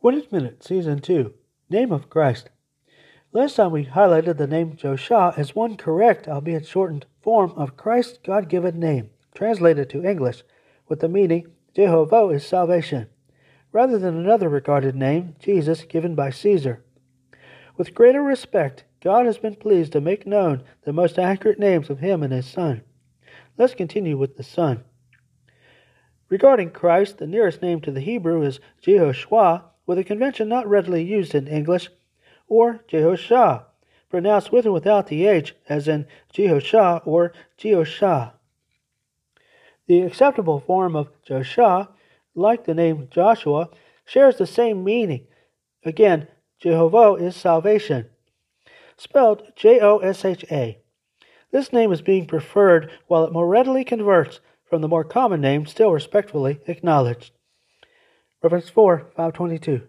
Wooded Minute, Season 2 Name of Christ. Last time we highlighted the name Joshua as one correct, albeit shortened, form of Christ's God given name, translated to English, with the meaning Jehovah is salvation, rather than another regarded name, Jesus, given by Caesar. With greater respect, God has been pleased to make known the most accurate names of Him and His Son. Let's continue with the Son. Regarding Christ, the nearest name to the Hebrew is Jehoshua, with a convention not readily used in English, or Jehoshua, pronounced with or without the H, as in Jehoshua or Jehoshah. The acceptable form of Joshua, like the name Joshua, shares the same meaning. Again, Jehovah is salvation, spelled J O S H A. This name is being preferred while it more readily converts from the more common name still respectfully acknowledged. Reference 4, 522.